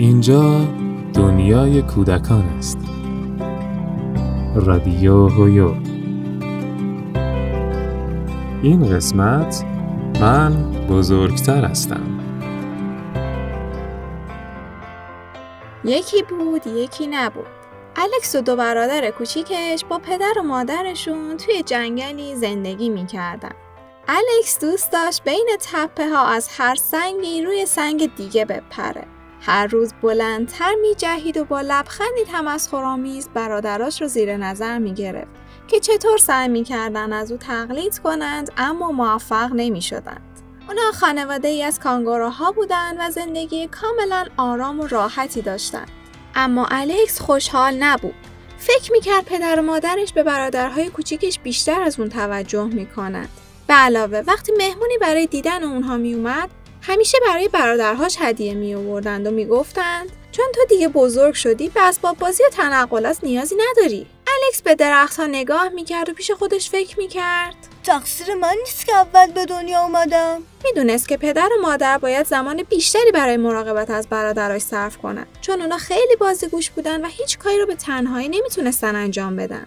اینجا دنیای کودکان است. رادیو هویو. این قسمت من بزرگتر هستم. یکی بود یکی نبود. الکس و دو برادر کوچیکش با پدر و مادرشون توی جنگلی زندگی می‌کردن. الکس دوست داشت بین تپه ها از هر سنگی روی سنگ دیگه بپره. هر روز بلندتر می جهید و با لبخندی تمسخرآمیز برادراش رو زیر نظر می گرفت که چطور سعی می کردن از او تقلید کنند اما موفق نمی شدند. اونا خانواده ای از کانگوروها بودند و زندگی کاملا آرام و راحتی داشتند. اما الکس خوشحال نبود. فکر می کرد پدر و مادرش به برادرهای کوچیکش بیشتر از اون توجه می کنند. به علاوه وقتی مهمونی برای دیدن اونها می اومد همیشه برای برادرهاش هدیه می آوردند و می‌گفتند چون تو دیگه بزرگ شدی به اسباب بازی و تنقلات نیازی نداری. الکس به درختها نگاه می‌کرد و پیش خودش فکر می‌کرد. تقصیر من نیست که اول به دنیا اومدم می‌دونست که پدر و مادر باید زمان بیشتری برای مراقبت از برادرش صرف کنند چون اونا خیلی بازیگوش بودن و هیچ کاری رو به تنهایی نمی‌تونستن انجام بدن.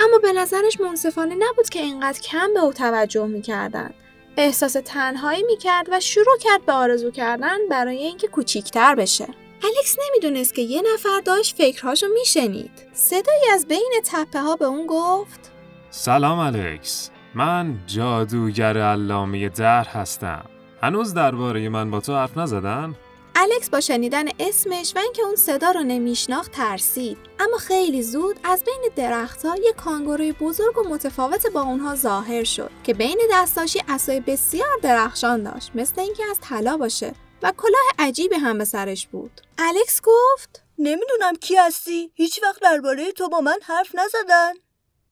اما به نظرش منصفانه نبود که اینقدر کم به او توجه می‌کردند. احساس تنهایی می‌کرد و شروع کرد به آرزو کردن برای اینکه کوچیکتر بشه. الکس نمی‌دونست که یه نفر داشت فکرهاشو میشنید. صدایی از بین تپه ها به اون گفت سلام الکس من جادوگر علامه در هستم هنوز درباره من با تو حرف نزدن؟ الکس با شنیدن اسمش و اینکه اون صدا رو نمیشناخت ترسید. اما خیلی زود از بین درختها یه کانگوروی بزرگ و متفاوت با اونها ظاهر شد که بین دستاشی اسای بسیار درخشان داشت مثل اینکه از طلا باشه و کلاه عجیبی هم به سرش بود. الکس گفت نمی‌دونم کی هستی هیچ وقت درباره تو با من حرف نزدن.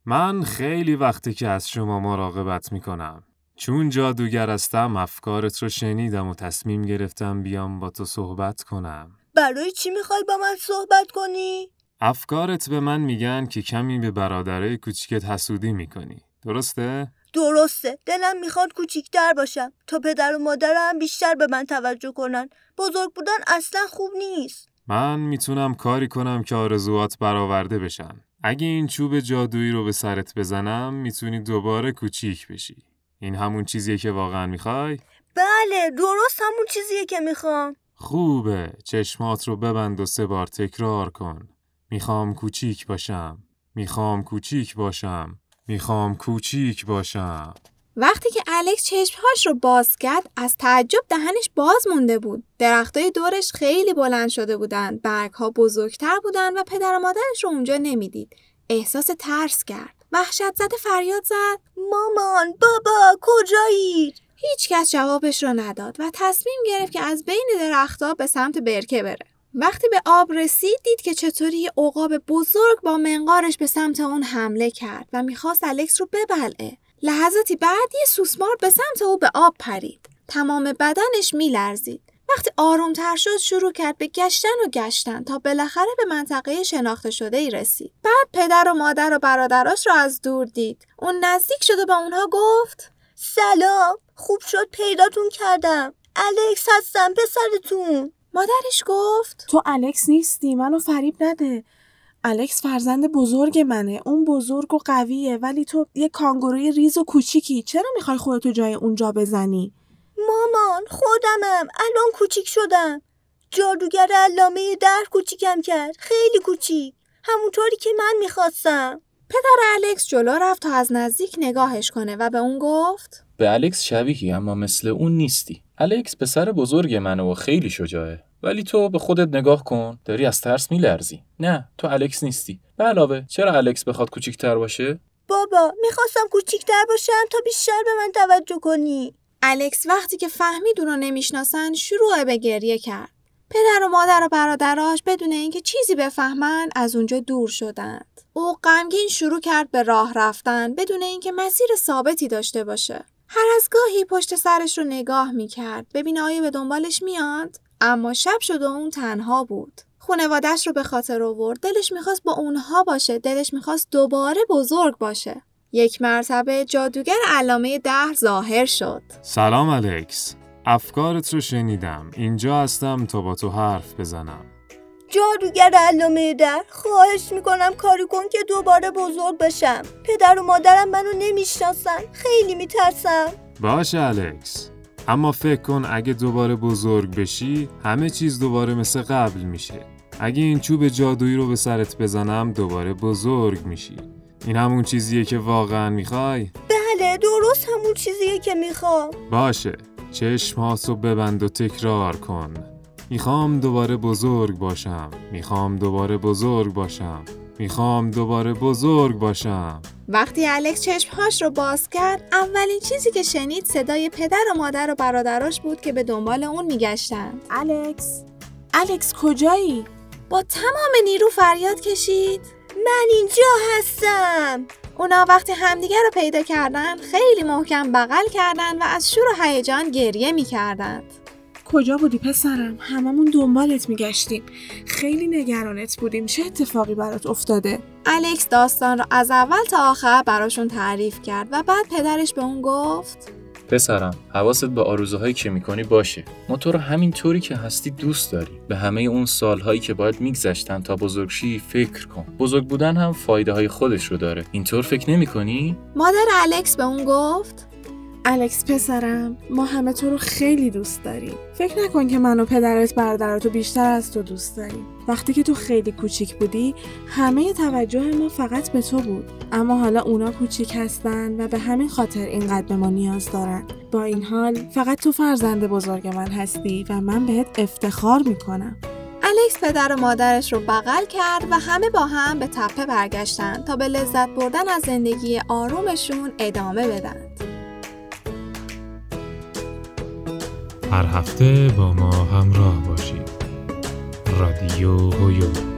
من خیلی وقتی که از شما مراقبت می‌کنم چون جادوگر هستم افکارت رو شنیدم و تصمیم گرفتم بیام با تو صحبت کنم. برای چی می‌خوای با من صحبت کنی؟ افکارت به من میگن که کمی به برادرای کوچیکت حسودی می‌کنی. درسته؟ درسته. دلم می‌خواد کوچیکتر باشم. تا پدر و مادرم بیشتر به من توجه کنن. بزرگ بودن اصلا خوب نیست. من می‌تونم کاری کنم که آرزوات برآورده بشن. اگه این چوب جادویی رو به سرت بزنم می‌تونی دوباره کوچیک بشی. این همون چیزیه که واقعا می‌خوای؟ بله درست همون چیزیه که می‌خوام. خوبه. چشمات رو ببند و سه بار تکرار کن. می‌خوام کوچیک باشم. می‌خوام کوچیک باشم. می‌خوام کوچیک باشم. وقتی که الکس چشمهاش رو باز کرد از تعجب دهنش باز مونده بود. درختای دورش خیلی بلند شده بودند برگها بزرگتر بودند و پدر و مادرش رو اونجا نمی‌دید. احساس ترس کرد. وحشت زده فریاد زد. مامان بابا کجایید هیچ کس جوابش رو نداد و تصمیم گرفت که از بین درختها به سمت برکه بره. وقتی به آب رسید دید که چطوری یه عقاب بزرگ با منقارش به سمت اون حمله کرد و می‌خواست الکس رو ببلعه. لحظاتی بعد یه سوسمار به سمت او به آب پرید. تمام بدنش میلرزید. وقتی آرومتر شد شروع کرد به گشتن و گشتن تا بالاخره به منطقه شناخته شده ای رسید. بعد پدر و مادر و برادراش را از دور دید. اون نزدیک شده به اونها گفت سلام خوب شد پیداتون کردم. الکس هستم پسرتون. مادرش گفت تو الکس نیستی منو فریب نده. الکس فرزند بزرگ منه اون بزرگ و قویه ولی تو یه کانگوروی ریز و کوچیکی چرا می‌خوای خودتو جای اون جا بزنی مامان خودمم. الان کوچیک شدم. جادوگر علامه در کوچیکم کرد. خیلی کوچیک. همونطوری که من می‌خواستم. پدر الکس جلو رفت تا از نزدیک نگاهش کنه و به اون گفت به الکس شبیهی اما مثل اون نیستی. الکس پسر بزرگ منه و خیلی شجاعه. ولی تو به خودت نگاه کن. داری از ترس میلرزی. نه تو الکس نیستی. به علاوه چرا الکس بخواد کوچیکتر باشه؟ بابا می‌خواستم کوچیکتر باشم تا بیشتر به من توجه کنی. الکس وقتی که فهمید اون رو نمی‌شناسن شروع به گریه کرد. پدر و مادر و برادراش بدون اینکه چیزی بفهمند از اونجا دور شدند. او غمگین شروع کرد به راه رفتن بدون اینکه مسیر ثابتی داشته باشه. هر از گاهی پشت سرش رو نگاه می‌کرد ببینه آیا به دنبالش میاد اما شب شد و اون تنها بود. خونوادش رو به خاطر آورد دلش می‌خواست با اونها باشه دلش می‌خواست دوباره بزرگ باشه یک مرتبه جادوگر علامه ده ظاهر شد. سلام الکس. افکارت رو شنیدم. اینجا هستم تا با تو حرف بزنم. جادوگر علامه در خواهش می‌کنم کاری کن که دوباره بزرگ بشم. پدر و مادرم منو نمی‌شناسن. خیلی میترسم. باشه الکس. اما فکر کن اگه دوباره بزرگ بشی همه چیز دوباره مثل قبل میشه. اگه این چوب جادویی رو به سرت بزنم دوباره بزرگ میشی. این همون چیزیه که واقعا می‌خوای؟ بله درست همون چیزیه که می‌خوام. باشه چشماتو ببند و تکرار کن. می‌خوام دوباره بزرگ باشم. می‌خوام دوباره بزرگ باشم. می‌خوام دوباره بزرگ باشم. وقتی الکس چشمهاش رو باز کرد اولین چیزی که شنید صدای پدر و مادر و برادراش بود که به دنبال اون میگشتند الکس؟ الکس کجایی؟ با تمام نیرو فریاد کشید. من اینجا هستم. اونا وقتی همدیگه رو پیدا کردن خیلی محکم بغل کردن و از شور و هیجان گریه می‌کردند. کجا بودی پسرم؟ هممون دنبالت میگشتیم. خیلی نگرانت بودیم. چه اتفاقی برات افتاده؟ الکس داستان رو از اول تا آخر براشون تعریف کرد و بعد پدرش به اون گفت پسرم حواست به آرزوهایی که می‌کنی باشه. ما تو رو همین طوری که هستی دوست داری. به همه اون سالهایی که باید میگذشتن تا بزرگشی فکر کن. بزرگ بودن هم فایده های خودش رو داره. اینطور فکر نمی‌کنی؟ مادر الکس به اون گفت؟ الکس پسرم ما همه تو رو خیلی دوست داریم. فکر نکن که من و پدرت برادراتو بیشتر از تو دوست داریم. وقتی که تو خیلی کوچیک بودی همه توجه ما فقط به تو بود. اما حالا اونا کوچیک هستن و به همین خاطر اینقدر به ما نیاز دارن. با این حال فقط تو فرزند بزرگ من هستی و من بهت افتخار می‌کنم. الکس پدر و مادرش رو بغل کرد و همه با هم به تپه برگشتن تا به لذت بردن از زندگی آرومشون ادامه بدن. هر هفته با ما همراه باشید. رادیو هویو